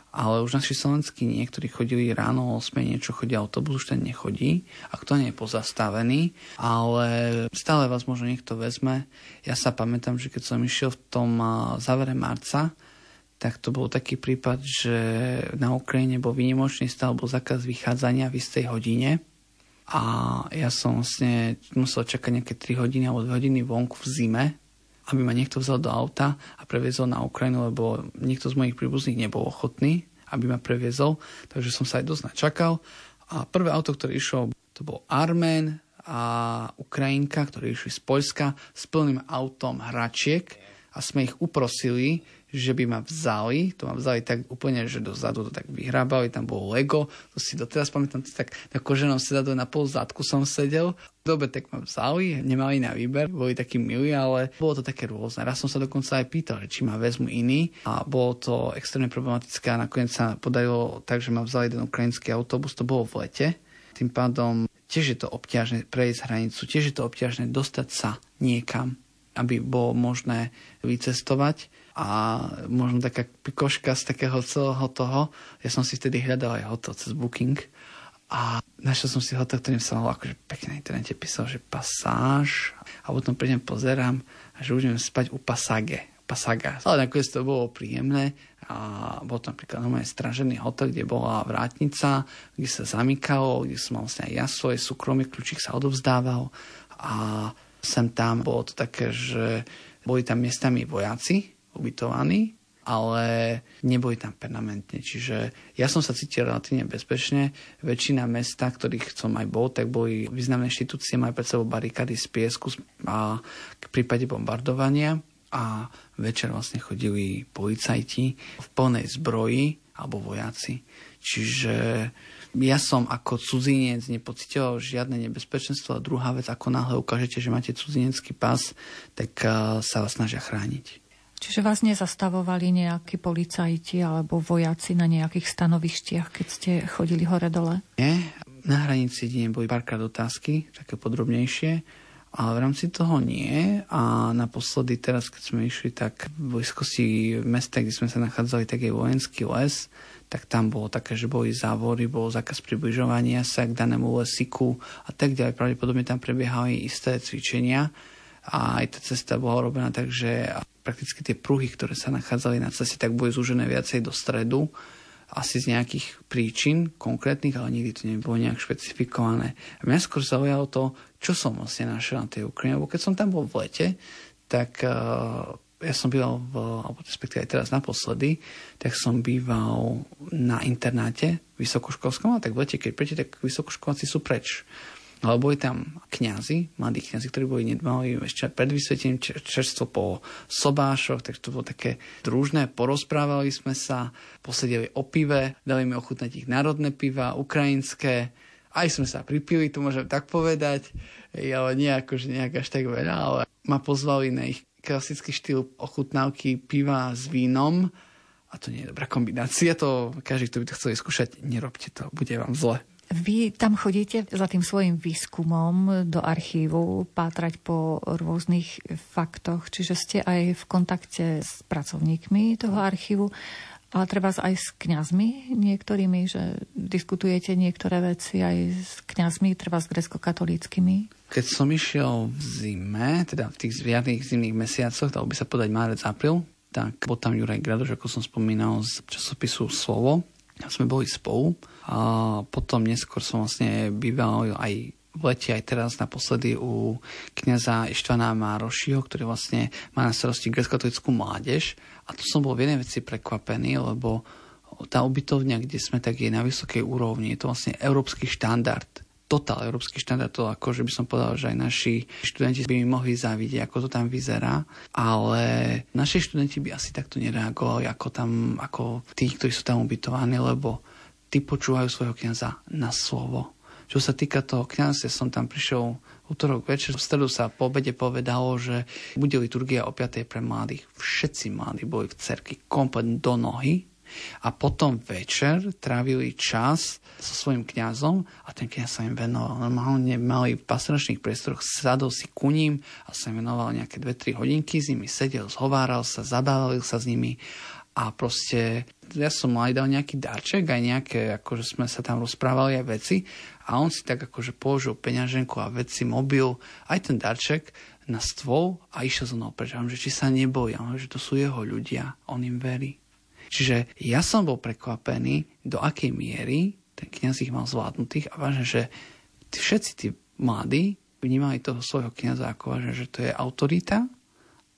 ale už naši slovenskí niektorí chodili ráno o 8, niečo chodia autobus, už ten nechodí, ak to nie je pozastavený, ale stále vás možno niekto vezme. Ja sa pamätám, že keď som išiel v tom závere marca, tak to bol taký prípad, že na Ukrajine bol výnimočný stav, bol zákaz vychádzania v istej hodine a ja som vlastne musel čakať nejaké 3 hodiny alebo 2 hodiny vonku v zime, aby ma niekto vzal do auta a previezol na Ukrajinu, lebo niekto z mojich príbuzných nebol ochotný, aby ma previezol, takže som sa aj dosť načakal. A prvé auto, ktoré išlo, to bol Armen a Ukrajinka, ktorí išli z Poľska s plným autom hračiek a sme ich uprosili, že by ma vzali, to ma vzali tak úplne, že dozadu to tak vyhrábali, tam bolo Lego, to si doteraz pamätám, tak na koženom sedadle na pol zadku som sedel. Dobre, tak ma vzali, nemali na výber, boli takí milí, ale bolo to také rôzne. Raz som sa dokonca aj pýtal, či ma vezmu iný a bolo to extrémne problematické a nakoniec sa podarilo tak, že ma vzali jeden ukrajinský autobus, to bolo v lete. Tým pádom tiež je to obťažné prejsť hranicu, tiež je to obťažné dostať sa niekam, aby bolo možné vycestovať a možno taká pikoška z takého celého toho. Ja som si vtedy hľadal aj hotel cez Booking a našiel som si hotel, ktorý sa mal akože pekne na internete písal, že pasáž a potom prídem pozerám že budem spať u paságe. Pasaga. Ale nakoniec to bolo príjemné a bol tam napríklad normálne stražený hotel, kde bola vrátnica, kde sa zamykalo, kde som mal vlastne aj ja svoje súkromie, kľúčik sa odovzdával a sem tam bolo to také, že boli tam miestami vojaci, ubytovaní, ale neboli tam permanentne. Čiže ja som sa cítil relatívne bezpečne. Väčšina mesta, ktorých som aj bol, tak boli významné inštitúcie, majú pred sebou barikády z piesku a k prípade bombardovania a večer vlastne chodili policajti v plnej zbroji alebo vojaci. Čiže ja som ako cudzinec nepocitoval žiadne nebezpečenstvo a druhá vec, ako náhle ukážete, že máte cudzinecký pas, tak uh, sa vás snažia chrániť. Čiže vás nezastavovali nejakí policajti alebo vojaci na nejakých stanovištiach, keď ste chodili hore-dole? Nie, na hranici boli párkrát otázky, také podrobnejšie, ale v rámci toho nie. A naposledy teraz, keď sme išli tak v blízkosti mesta, kde sme sa nachádzali, tak je vojenský les, tak tam bolo také, že boli závory, bol zákaz približovania sa k danému lesiku a tak ďalej. Pravdepodobne tam prebiehali isté cvičenia a aj tá cesta bola robená tak, že prakticky tie pruhy, ktoré sa nachádzali na ceste, tak boli zúžené viacej do stredu, asi z nejakých príčin konkrétnych, ale nikdy to nebolo nejak špecifikované. A mňa skôr zaujalo to, čo som vlastne našiel na tej Ukrajine, lebo keď som tam bol v lete, tak uh, ja som býval, v, alebo respektíve aj teraz naposledy, tak som býval na internáte vysokoškolskom, a tak v lete, keď prejte, tak vysokoškoláci sú preč. Ale boli tam kňazi, mladí kňazi, ktorí boli nedmali ešte pred vysvetením čerstvo po sobášoch, takže to bolo také družné. Porozprávali sme sa, posedeli o pive, dali mi ochutnať ich národné piva, ukrajinské. Aj sme sa pripili, to môžem tak povedať, ale nie že nejak až tak veľa, ale ma pozvali na ich klasický štýl ochutnávky piva s vínom a to nie je dobrá kombinácia, to každý, kto by to chcel skúšať, nerobte to, bude vám zle. Vy tam chodíte za tým svojim výskumom do archívu pátrať po rôznych faktoch, čiže ste aj v kontakte s pracovníkmi toho archívu, ale treba aj s kňazmi niektorými, že diskutujete niektoré veci aj s kňazmi, treba s grecko-katolíckými. Keď som išiel v zime, teda v tých zviadných zimných mesiacoch, dalo by sa podať márec, apríl, tak bol tam Juraj Gradoš, ako som spomínal, z časopisu Slovo. A sme boli spolu a potom neskôr som vlastne býval aj v lete aj teraz naposledy u kniaza Ištvana Márošiho, ktorý vlastne má na starosti grecko mládež. A tu som bol v jednej veci prekvapený, lebo tá ubytovňa, kde sme, tak je na vysokej úrovni. Je to vlastne európsky štandard. Total európsky štandard, to ako, že by som povedal, že aj naši študenti by mi mohli závidieť, ako to tam vyzerá, ale naši študenti by asi takto nereagovali ako tam, ako tí, ktorí sú tam ubytovaní, lebo tí počúvajú svojho kniaza na slovo. Čo sa týka toho kniaza, som tam prišiel útorok večer, v stredu sa po obede povedalo, že bude liturgia o 5. pre mladých. Všetci mladí boli v cerky komplet do nohy a potom večer trávili čas so svojím kňazom a ten kňaz sa im venoval. Normálne mali v pastoračných priestoroch, sadol si ku ním a sa im venoval nejaké 2-3 hodinky, s nimi sedel, zhováral sa, zabávali sa s nimi a proste ja som mu aj dal nejaký darček, aj nejaké, akože sme sa tam rozprávali aj veci a on si tak akože položil peňaženku a veci, mobil, aj ten darček na stôl a išiel za mnou preč. že či sa nebojí, že to sú jeho ľudia, on im verí. Čiže ja som bol prekvapený, do akej miery ten kniaz ich mal zvládnutých a vážne, že tí, všetci tí mladí vnímali toho svojho kniaza ako vážne, že to je autorita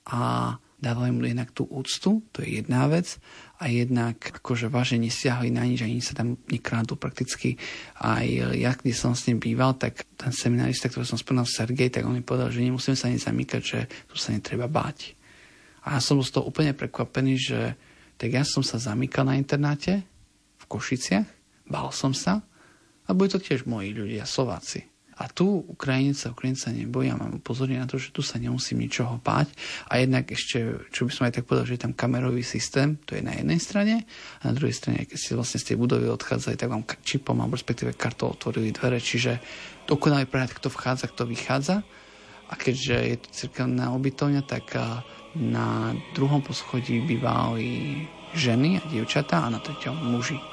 a dávali mu jednak tú úctu, to je jedna vec, a jednak akože vážne nesiahli na nič, ani sa tam nekrádu prakticky. Aj ja, keď som s ním býval, tak ten seminarista, ktorý som spomínal Sergej, tak on mi povedal, že nemusíme sa ani zamýkať, že tu sa netreba báť. A ja som bol z toho úplne prekvapený, že tak ja som sa zamykal na internáte v Košiciach, bál som sa a boli to tiež moji ľudia, Slováci. A tu Ukrajinec sa Ukrajinca nebojí a mám upozorniť na to, že tu sa nemusím ničoho báť. A jednak ešte, čo by som aj tak povedal, že je tam kamerový systém, to je na jednej strane, a na druhej strane, keď si vlastne z tej budovy odchádzali, tak vám čipom alebo respektíve kartou otvorili dvere, čiže dokonalý prehľad, kto vchádza, kto vychádza. A keďže je to cirkevná obytovňa, tak na druhom poschodí bývali ženy a dievčatá a na treťom muži.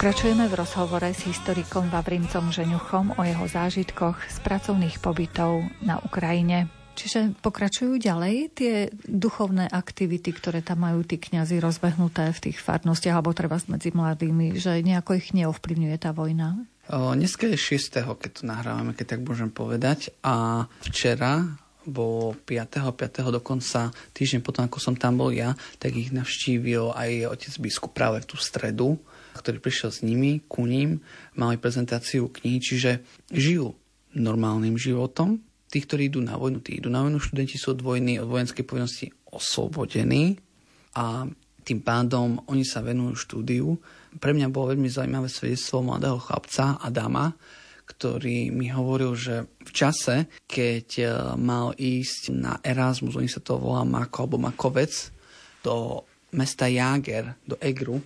Pokračujeme v rozhovore s historikom Vavrincom Žeňuchom o jeho zážitkoch z pracovných pobytov na Ukrajine. Čiže pokračujú ďalej tie duchovné aktivity, ktoré tam majú tí kňazi rozbehnuté v tých farnostiach alebo treba medzi mladými, že nejako ich neovplyvňuje tá vojna? O, dneska je 6. keď to nahrávame, keď tak môžem povedať. A včera bolo 5. 5. dokonca týždeň potom, ako som tam bol ja, tak ich navštívil aj otec biskup práve v tú stredu ktorý prišiel s nimi, ku ním, mali prezentáciu knihy, čiže žijú normálnym životom. Tí, ktorí idú na vojnu, tí idú na vojnu, študenti sú od vojny, od vojenskej povinnosti oslobodení a tým pádom oni sa venujú štúdiu. Pre mňa bolo veľmi zaujímavé svedectvo mladého chlapca Adama, ktorý mi hovoril, že v čase, keď e, mal ísť na Erasmus, oni sa to volá Mako alebo Makovec, do mesta Jáger, do Egru,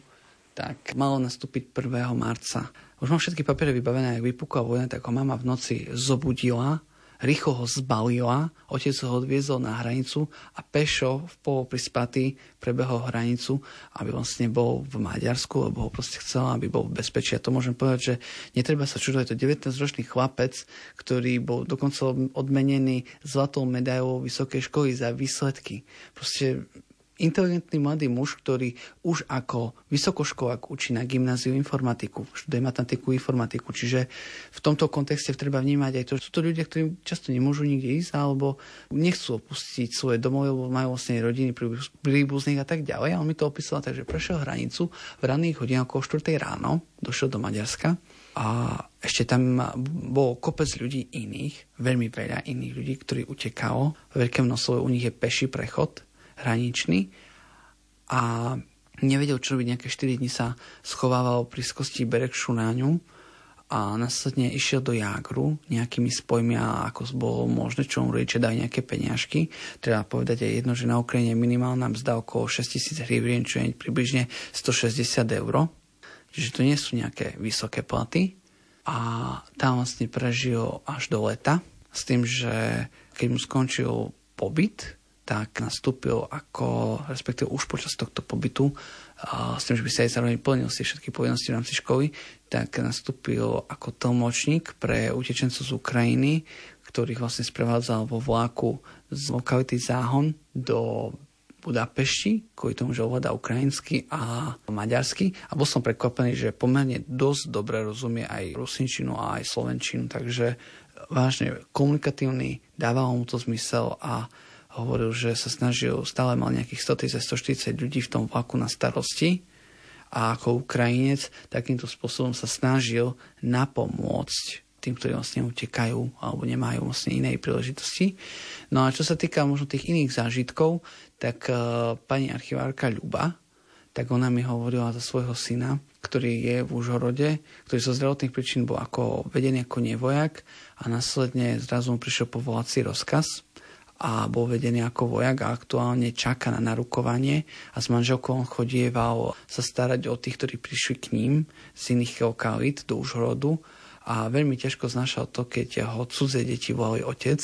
tak malo nastúpiť 1. marca. Už mám všetky papiere vybavené, ak vypukla vojna, tak ho mama v noci zobudila rýchlo ho zbalila, otec ho odviezol na hranicu a pešo v poloprispatý prebehol hranicu, aby vlastne bol v Maďarsku, lebo ho proste chcel, aby bol v bezpečí. A to môžem povedať, že netreba sa čudovať, to 19-ročný chlapec, ktorý bol dokonca odmenený zlatou medailou vysokej školy za výsledky. Proste inteligentný mladý muž, ktorý už ako vysokoškolák učí na gymnáziu informatiku, študuje matematiku, informatiku. Čiže v tomto kontexte treba vnímať aj to, že sú to ľudia, ktorí často nemôžu nikde ísť alebo nechcú opustiť svoje domovy, lebo majú vlastne rodiny príbuzných a tak ďalej. A on mi to opísal tak, že prešiel hranicu v ranných hodinách okolo 4 ráno, došiel do Maďarska a ešte tam bol kopec ľudí iných, veľmi veľa iných ľudí, ktorí utekalo. Veľké množstvo u nich je peší prechod hraničný a nevedel, čo robiť. Nejaké 4 dní sa schovával pri skosti Berekšu na ňu a následne išiel do Jágru nejakými spojmi a ako bolo možné, čo mu rodičia dajú nejaké peňažky. Treba povedať aj jedno, že na Ukrajine minimálna mzda okolo 6000 hrivien, čo je približne 160 eur. Čiže to nie sú nejaké vysoké platy. A tam vlastne prežil až do leta s tým, že keď mu skončil pobyt, tak nastúpil ako, respektíve už počas tohto pobytu, a s tým, že by sa aj zároveň plnil si všetky povinnosti v rámci školy, tak nastúpil ako tlmočník pre utečencov z Ukrajiny, ktorých vlastne sprevádzal vo vláku z lokality Záhon do Budapešti, kvôli tomu, že ovláda ukrajinsky a maďarsky. A bol som prekvapený, že pomerne dosť dobre rozumie aj rusinčinu a aj slovenčinu, takže vážne komunikatívny, dával mu to zmysel a hovoril, že sa snažil, stále mal nejakých 130-140 ľudí v tom vlaku na starosti a ako Ukrajinec takýmto spôsobom sa snažil napomôcť tým, ktorí vlastne utekajú alebo nemajú vlastne inej príležitosti. No a čo sa týka možno tých iných zážitkov, tak uh, pani archivárka Ľuba, tak ona mi hovorila za svojho syna, ktorý je v Užhorode, ktorý zo zdravotných príčin bol ako vedený ako nevojak a následne zrazu mu prišiel povolací rozkaz a bol vedený ako vojak a aktuálne čaká na narukovanie a s manželkou on chodieval sa starať o tých, ktorí prišli k ním z iných lokalít do Užhorodu a veľmi ťažko znašal to, keď ho cudzie deti volali otec.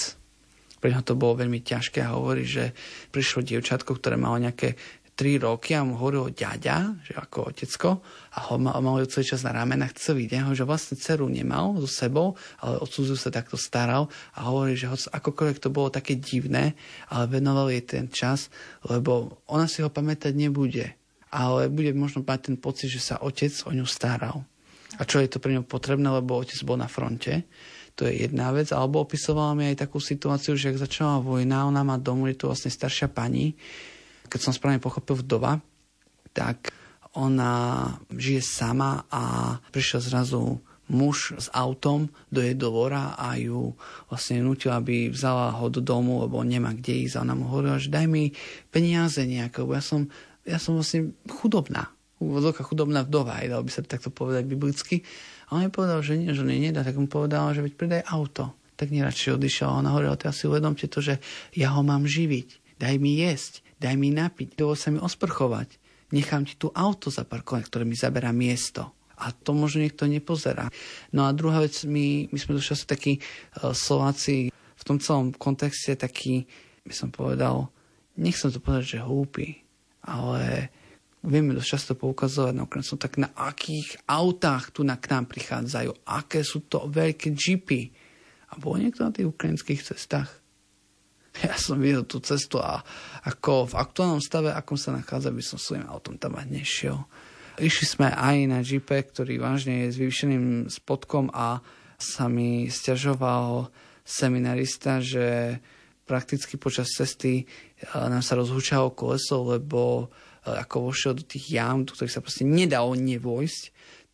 Pre neho to bolo veľmi ťažké a hovorí, že prišlo dievčatko, ktoré malo nejaké 3 roky a mu hovoril ďaďa, že ako otecko, a ho mal, mal celý čas na ramenách celý deň, že vlastne dceru nemal so sebou, ale odsúziu sa takto staral a hovorí, že hoď akokoľvek to bolo také divné, ale venoval jej ten čas, lebo ona si ho pamätať nebude, ale bude možno mať ten pocit, že sa otec o ňu staral. A čo je to pre ňu potrebné, lebo otec bol na fronte. To je jedna vec. Alebo opisovala mi aj takú situáciu, že ak začala vojna, ona má domu, je to vlastne staršia pani, keď som správne pochopil vdova, tak ona žije sama a prišiel zrazu muž s autom do jej dvora a ju vlastne nutil, aby vzala ho do domu, lebo nemá kde ísť. A ona mu hovorila, že daj mi peniaze nejaké, lebo ja som, ja som vlastne chudobná. Úvodzovka chudobná vdova, aj dalo by sa takto povedať biblicky. A on jej povedal, že nie, že nie nedá, tak mu povedal, že veď predaj auto. Tak neradšej odišiel. A ona hovorila, teraz si uvedomte to, že ja ho mám živiť. Daj mi jesť daj mi napiť, dovol sa mi osprchovať, nechám ti tu auto zaparkovať, ktoré mi zaberá miesto. A to možno niekto nepozerá. No a druhá vec, my, my sme dosť často takí uh, Slováci v tom celom kontexte takí, by som povedal, nechcem to povedať, že hlúpi, ale vieme dosť často poukazovať na Ukrajincu, tak na akých autách tu na k nám prichádzajú, aké sú to veľké jeepy. A bol niekto na tých ukrajinských cestách? ja som videl tú cestu a ako v aktuálnom stave, akom sa nachádza, by som svojím autom tam aj nešiel. Išli sme aj na Jeepe, ktorý vážne je s vyvýšeným spodkom a sa mi stiažoval seminarista, že prakticky počas cesty e, nám sa rozhúčalo koleso, lebo e, ako vošiel do tých jam, do ktorých sa proste nedalo nevojsť,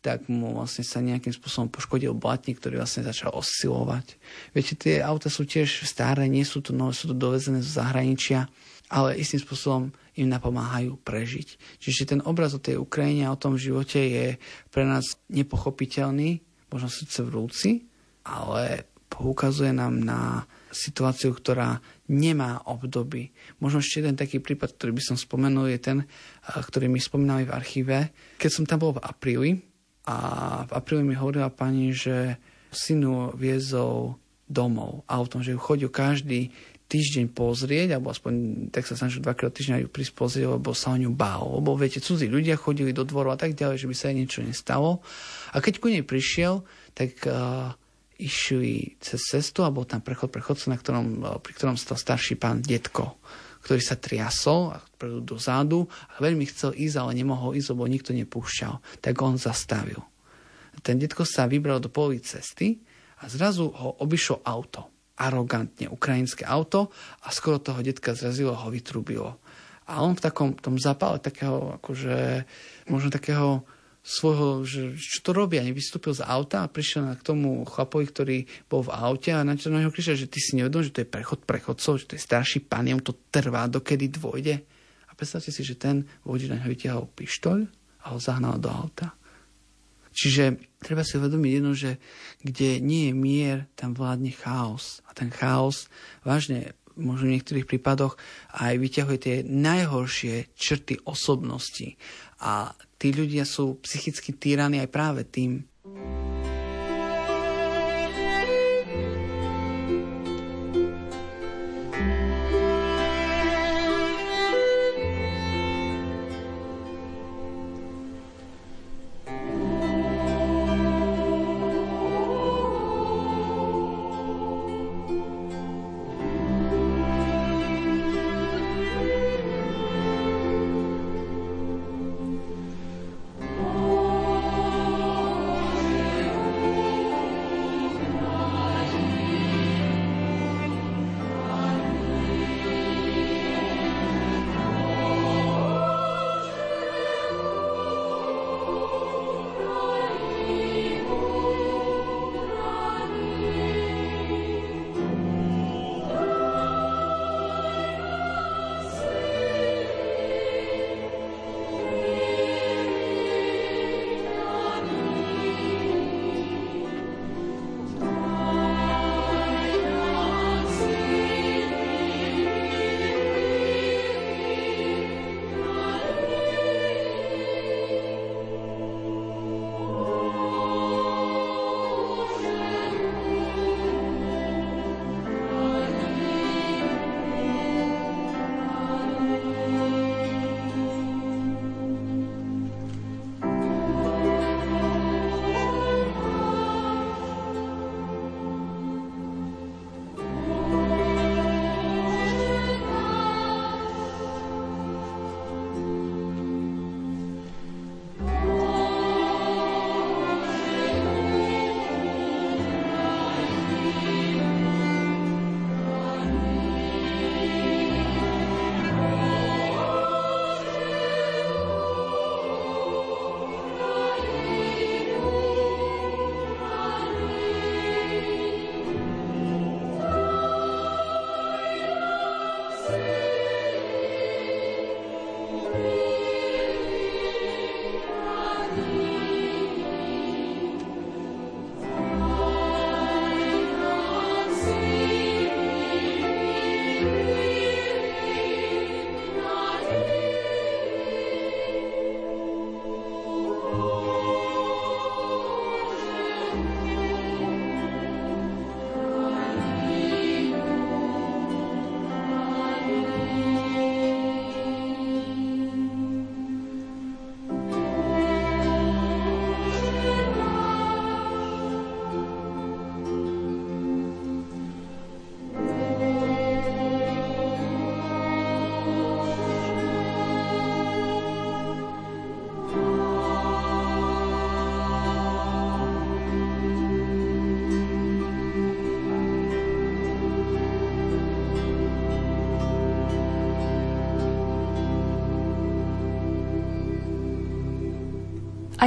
tak mu vlastne sa nejakým spôsobom poškodil blatník, ktorý vlastne začal osilovať. Viete, tie auta sú tiež staré, nie sú to nové, sú to dovezené zo zahraničia, ale istým spôsobom im napomáhajú prežiť. Čiže ten obraz o tej Ukrajine a o tom živote je pre nás nepochopiteľný, možno síce vrúci, ale poukazuje nám na situáciu, ktorá nemá obdoby. Možno ešte jeden taký prípad, ktorý by som spomenul, je ten, ktorý mi spomínali v archíve. Keď som tam bol v apríli a v apríli mi hovorila pani, že synu viezol domov autom, že ju chodil každý týždeň pozrieť, alebo aspoň tak sa snažil dvakrát týždňa ju prísť pozrieť, lebo sa o ňu bál. Lebo viete, cudzí ľudia chodili do dvoru a tak ďalej, že by sa jej niečo nestalo. A keď ku nej prišiel, tak uh, išli cez cestu a bol tam prechod prechodcu, na ktorom, pri ktorom stal starší pán detko, ktorý sa triasol a dozadu a veľmi chcel ísť, ale nemohol ísť, lebo nikto nepúšťal. Tak on zastavil. Ten detko sa vybral do polovice cesty a zrazu ho obišlo auto arogantne ukrajinské auto a skoro toho detka zrazilo, ho vytrubilo. A on v takom tom zapale takého, akože, možno takého svojho, že čo to robia, nevystúpil z auta a prišiel k tomu chlapovi, ktorý bol v aute a na na neho kričal, že ty si nevedom, že to je prechod prechodcov, že to je starší pán, jemu to trvá, dokedy dôjde. A predstavte si, že ten vodič na neho vytiahol pištoľ a ho zahnal do auta. Čiže treba si uvedomiť jedno, že kde nie je mier, tam vládne chaos. A ten chaos vážne možno v niektorých prípadoch aj vyťahuje tie najhoršie črty osobnosti. A tí ľudia sú psychicky týraní aj práve tým.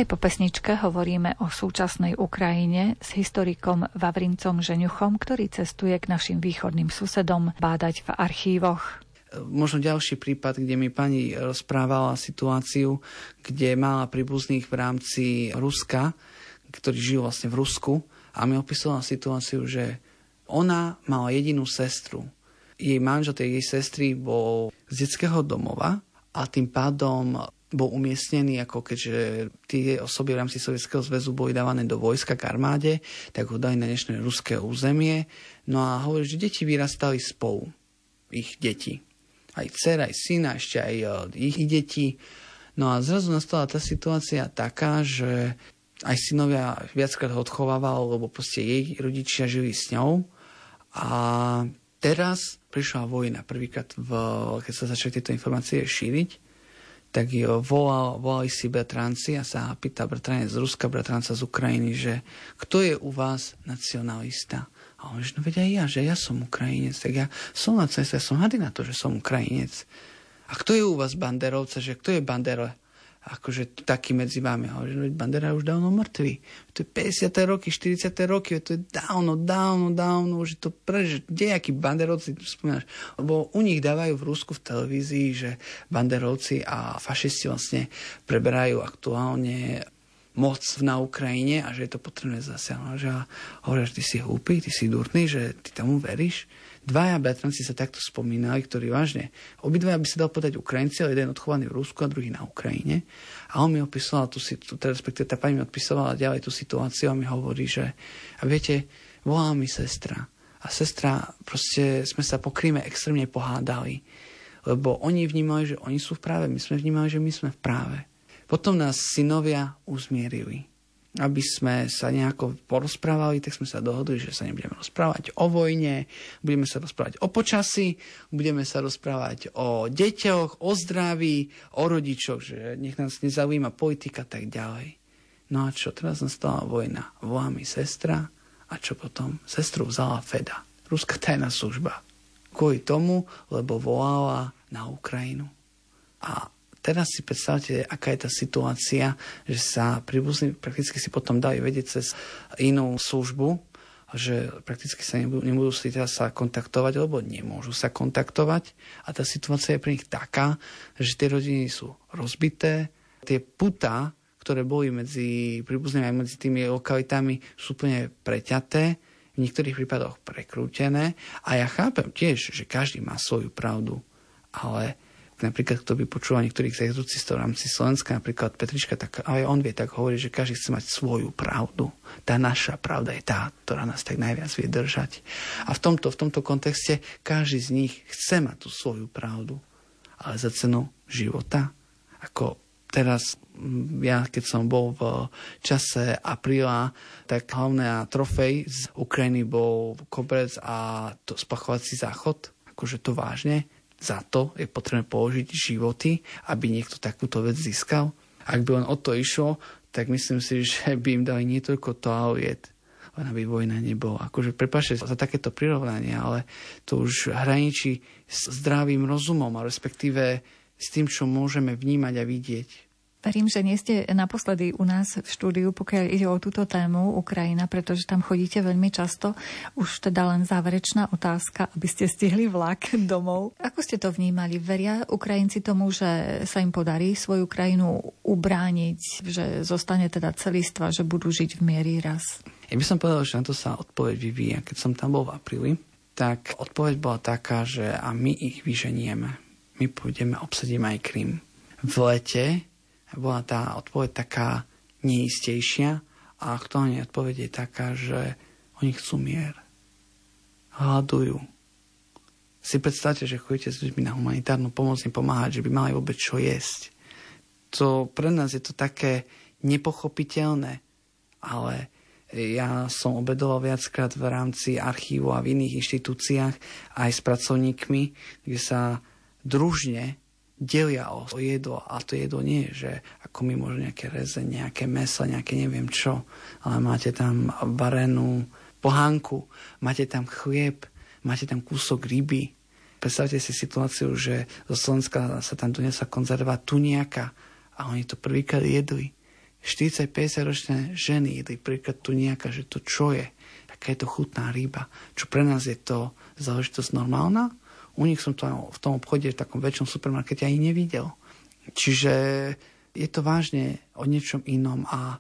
Aj po pesničke hovoríme o súčasnej Ukrajine s historikom Vavrincom Žeňuchom, ktorý cestuje k našim východným susedom bádať v archívoch. Možno ďalší prípad, kde mi pani rozprávala situáciu, kde mala príbuzných v rámci Ruska, ktorí žijú vlastne v Rusku A mi opisovala situáciu, že ona mala jedinú sestru. Jej manžel tej jej sestry bol z detského domova a tým pádom bol umiestnený, ako keďže tie osoby v rámci Sovietskeho zväzu boli dávané do vojska k armáde, tak ho dali na dnešné ruské územie. No a hovorí, že deti vyrastali spolu. Ich deti. Aj dcera, aj syna, ešte aj e, ich deti. No a zrazu nastala tá situácia taká, že aj synovia viackrát ho odchovával, lebo proste jej rodičia žili s ňou. A teraz prišla vojna prvýkrát, v, keď sa začali tieto informácie šíriť tak jo volal, volali si bratranci a sa pýta bratranec z Ruska, bratranca z Ukrajiny, že kto je u vás nacionalista? A on že no vedia ja, že ja som Ukrajinec, tak ja som nacionalista, ja som hrdý na to, že som Ukrajinec. A kto je u vás banderovca, že kto je bandero? Akože taký medzi vami. Hovorí, že Bandera je už dávno mŕtvý. To je 50. roky, 40. roky, to je dávno, dávno, dávno, že to prež, aký banderovci, spomínaš, lebo u nich dávajú v Rusku v televízii, že banderovci a fašisti vlastne preberajú aktuálne moc na Ukrajine a že je to potrebné zasiahnuť. Že hovoria, že ty si hlúpy, ty si durný, že ty tomu veríš. Dvaja bratranci sa takto spomínali, ktorí vážne, obidvaja by sa dal podať Ukrajinci, ale jeden odchovaný v Rusku a druhý na Ukrajine. A on mi opisoval tú situáciu, respektíve tá pani mi odpisovala ďalej tú situáciu a mi hovorí, že a viete, volá mi sestra. A sestra, proste sme sa po Kríme extrémne pohádali. Lebo oni vnímali, že oni sú v práve, my sme vnímali, že my sme v práve. Potom nás synovia uzmierili aby sme sa nejako porozprávali, tak sme sa dohodli, že sa nebudeme rozprávať o vojne, budeme sa rozprávať o počasí, budeme sa rozprávať o deťoch, o zdraví, o rodičoch, že nech nás nezaujíma politika tak ďalej. No a čo, teraz nastala vojna. Volá mi sestra a čo potom? Sestru vzala Feda, ruská tajná služba. Kvôli tomu, lebo volala na Ukrajinu. A teraz si predstavte, aká je tá situácia, že sa príbuzní prakticky si potom dali vedieť cez inú službu, že prakticky sa nebudú, nebudú si teraz sa kontaktovať, lebo nemôžu sa kontaktovať. A tá situácia je pre nich taká, že tie rodiny sú rozbité, tie puta, ktoré boli medzi príbuznými aj medzi tými lokalitami, sú úplne preťaté, v niektorých prípadoch prekrútené. A ja chápem tiež, že každý má svoju pravdu, ale napríklad kto by počúval niektorých z exorcistov v rámci Slovenska, napríklad Petrička, tak aj on vie tak hovorí, že každý chce mať svoju pravdu. Tá naša pravda je tá, ktorá nás tak najviac vie držať. A v tomto, v tomto kontexte každý z nich chce mať tú svoju pravdu, ale za cenu života. Ako teraz mm, ja, keď som bol v čase apríla, tak hlavná trofej z Ukrajiny bol koberec a to spachovací záchod. Akože to vážne za to je potrebné položiť životy, aby niekto takúto vec získal. Ak by len o to išlo, tak myslím si, že by im dali nie toľko toaliet, len aby vojna nebola. Akože prepáčte za takéto prirovnanie, ale to už hraničí s zdravým rozumom a respektíve s tým, čo môžeme vnímať a vidieť. Verím, že nie ste naposledy u nás v štúdiu, pokiaľ ide o túto tému Ukrajina, pretože tam chodíte veľmi často. Už teda len záverečná otázka, aby ste stihli vlak domov. Ako ste to vnímali? Veria Ukrajinci tomu, že sa im podarí svoju krajinu ubrániť, že zostane teda celistva, že budú žiť v miery raz? Ja by som povedal, že na to sa odpoveď vyvíja. Keď som tam bol v apríli, tak odpoveď bola taká, že a my ich vyženieme. My pôjdeme, obsadíme aj Krym. V lete bola tá odpoveď taká neistejšia a aktuálne odpoveď je taká, že oni chcú mier. Hľadujú. Si predstavte, že chodíte s ľuďmi na humanitárnu pomoc im pomáhať, že by mali vôbec čo jesť. To pre nás je to také nepochopiteľné, ale ja som obedoval viackrát v rámci archívu a v iných inštitúciách aj s pracovníkmi, kde sa družne delia o jedlo a to jedlo nie je, že ako my možno nejaké reze, nejaké meso, nejaké neviem čo, ale máte tam varenú pohánku, máte tam chlieb, máte tam kúsok ryby. Predstavte si situáciu, že zo Slovenska sa tam donesla konzerva tuniaka a oni to prvýkrát jedli. 40-50 ročné ženy jedli prvýkrát tuniaka, že to čo je, aká je to chutná ryba. Čo pre nás je to záležitosť normálna, u nich som to v tom obchode, v takom väčšom supermarkete ani nevidel. Čiže je to vážne o niečom inom a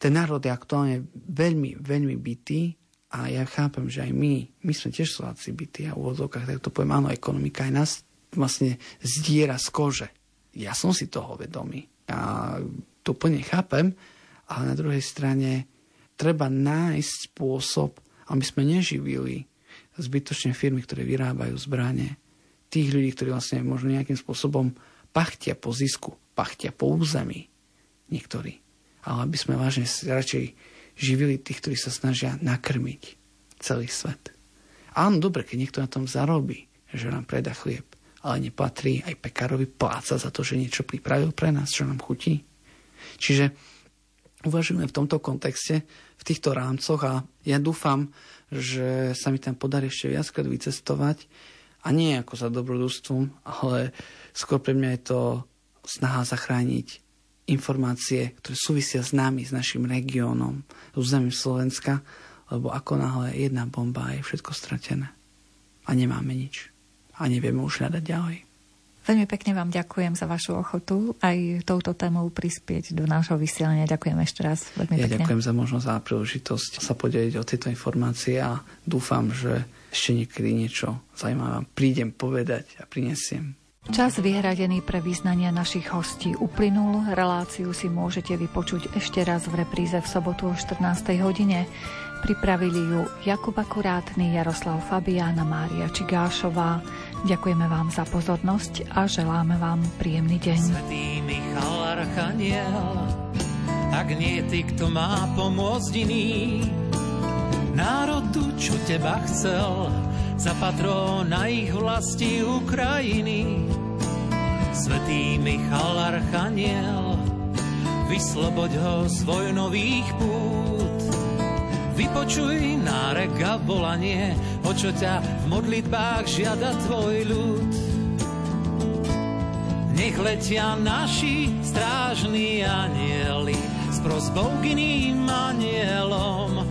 ten národ je aktuálne veľmi, veľmi bytý a ja chápem, že aj my, my sme tiež Slováci bytí a v úvodzovkách, tak to poviem, áno, ekonomika aj nás vlastne zdiera z kože. Ja som si toho vedomý. Ja to plne chápem, ale na druhej strane treba nájsť spôsob, aby sme neživili zbytočne firmy, ktoré vyrábajú zbranie. Tých ľudí, ktorí vlastne možno nejakým spôsobom pachtia po zisku, pachtia po území. Niektorí. Ale aby sme vážne radšej živili tých, ktorí sa snažia nakrmiť celý svet. Áno, dobre, keď niekto na tom zarobí, že nám predá chlieb, ale nepatrí aj pekárovi pláca za to, že niečo pripravil pre nás, čo nám chutí. Čiže uvažujeme v tomto kontexte, v týchto rámcoch a ja dúfam, že sa mi tam podarí ešte viackrát vycestovať a nie ako za dobrodústvom, ale skôr pre mňa je to snaha zachrániť informácie, ktoré súvisia s nami, s našim regiónom, s územím Slovenska, lebo ako náhle jedna bomba je všetko stratené. A nemáme nič. A nevieme už hľadať ďalej. Veľmi pekne vám ďakujem za vašu ochotu aj touto témou prispieť do nášho vysielania. Ďakujem ešte raz. Veľmi ja pekne. ďakujem za možnosť a príležitosť sa podeliť o tieto informácie a dúfam, že ešte niekedy niečo zaujímavé prídem povedať a prinesiem. Čas vyhradený pre význania našich hostí uplynul. Reláciu si môžete vypočuť ešte raz v repríze v sobotu o 14. hodine. Pripravili ju Jakub Akurátny, Jaroslav Fabián a Mária Čigášová. Ďakujeme vám za pozornosť a želáme vám príjemný deň. Svetý Michal Archaniel, ak nie ty, kto má pomôcť iný, národu, čo teba chcel, za patrona ich vlasti Ukrajiny. Svetý Michal Archaniel, vysloboď ho z vojnových pút. Vypočuj nárek a volanie, o čo ťa v modlitbách žiada tvoj ľud. Nech letia naši strážni anieli s prozbou k iným anielom,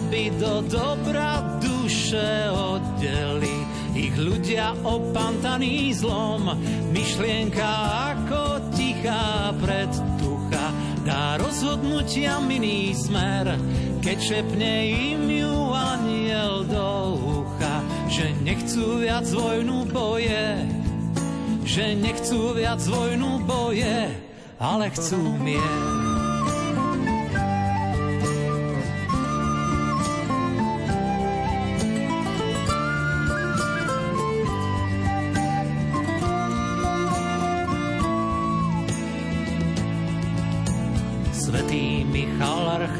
aby do dobra duše oddeli ich ľudia opantaní zlom. Myšlienka ako tichá predtucha dá rozhodnutia miný smer, keď šepne im ju aniel do ucha, že nechcú viac vojnu boje, že nechcú viac vojnu boje, ale chcú mier.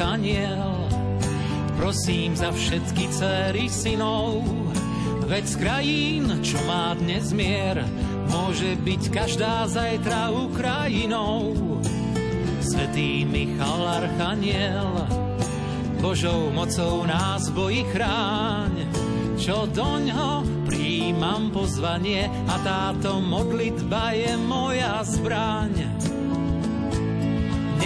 Archaniel, prosím za všetky dcery synov, veď z krajín, čo má dnes mier, môže byť každá zajtra Ukrajinou. Svetý Michal Archaniel, Božou mocou nás bojí chráň, čo doňho príjmam pozvanie a táto modlitba je moja zbraň.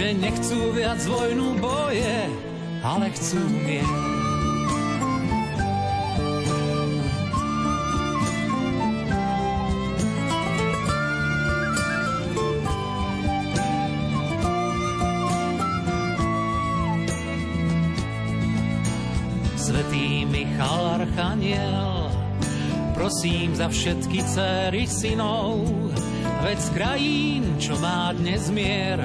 že nechcú viac vojnu boje, ale chcú mier. Svetý Michal Archaniel, prosím za všetky dcery synov, veď krajín, čo má dnes mier,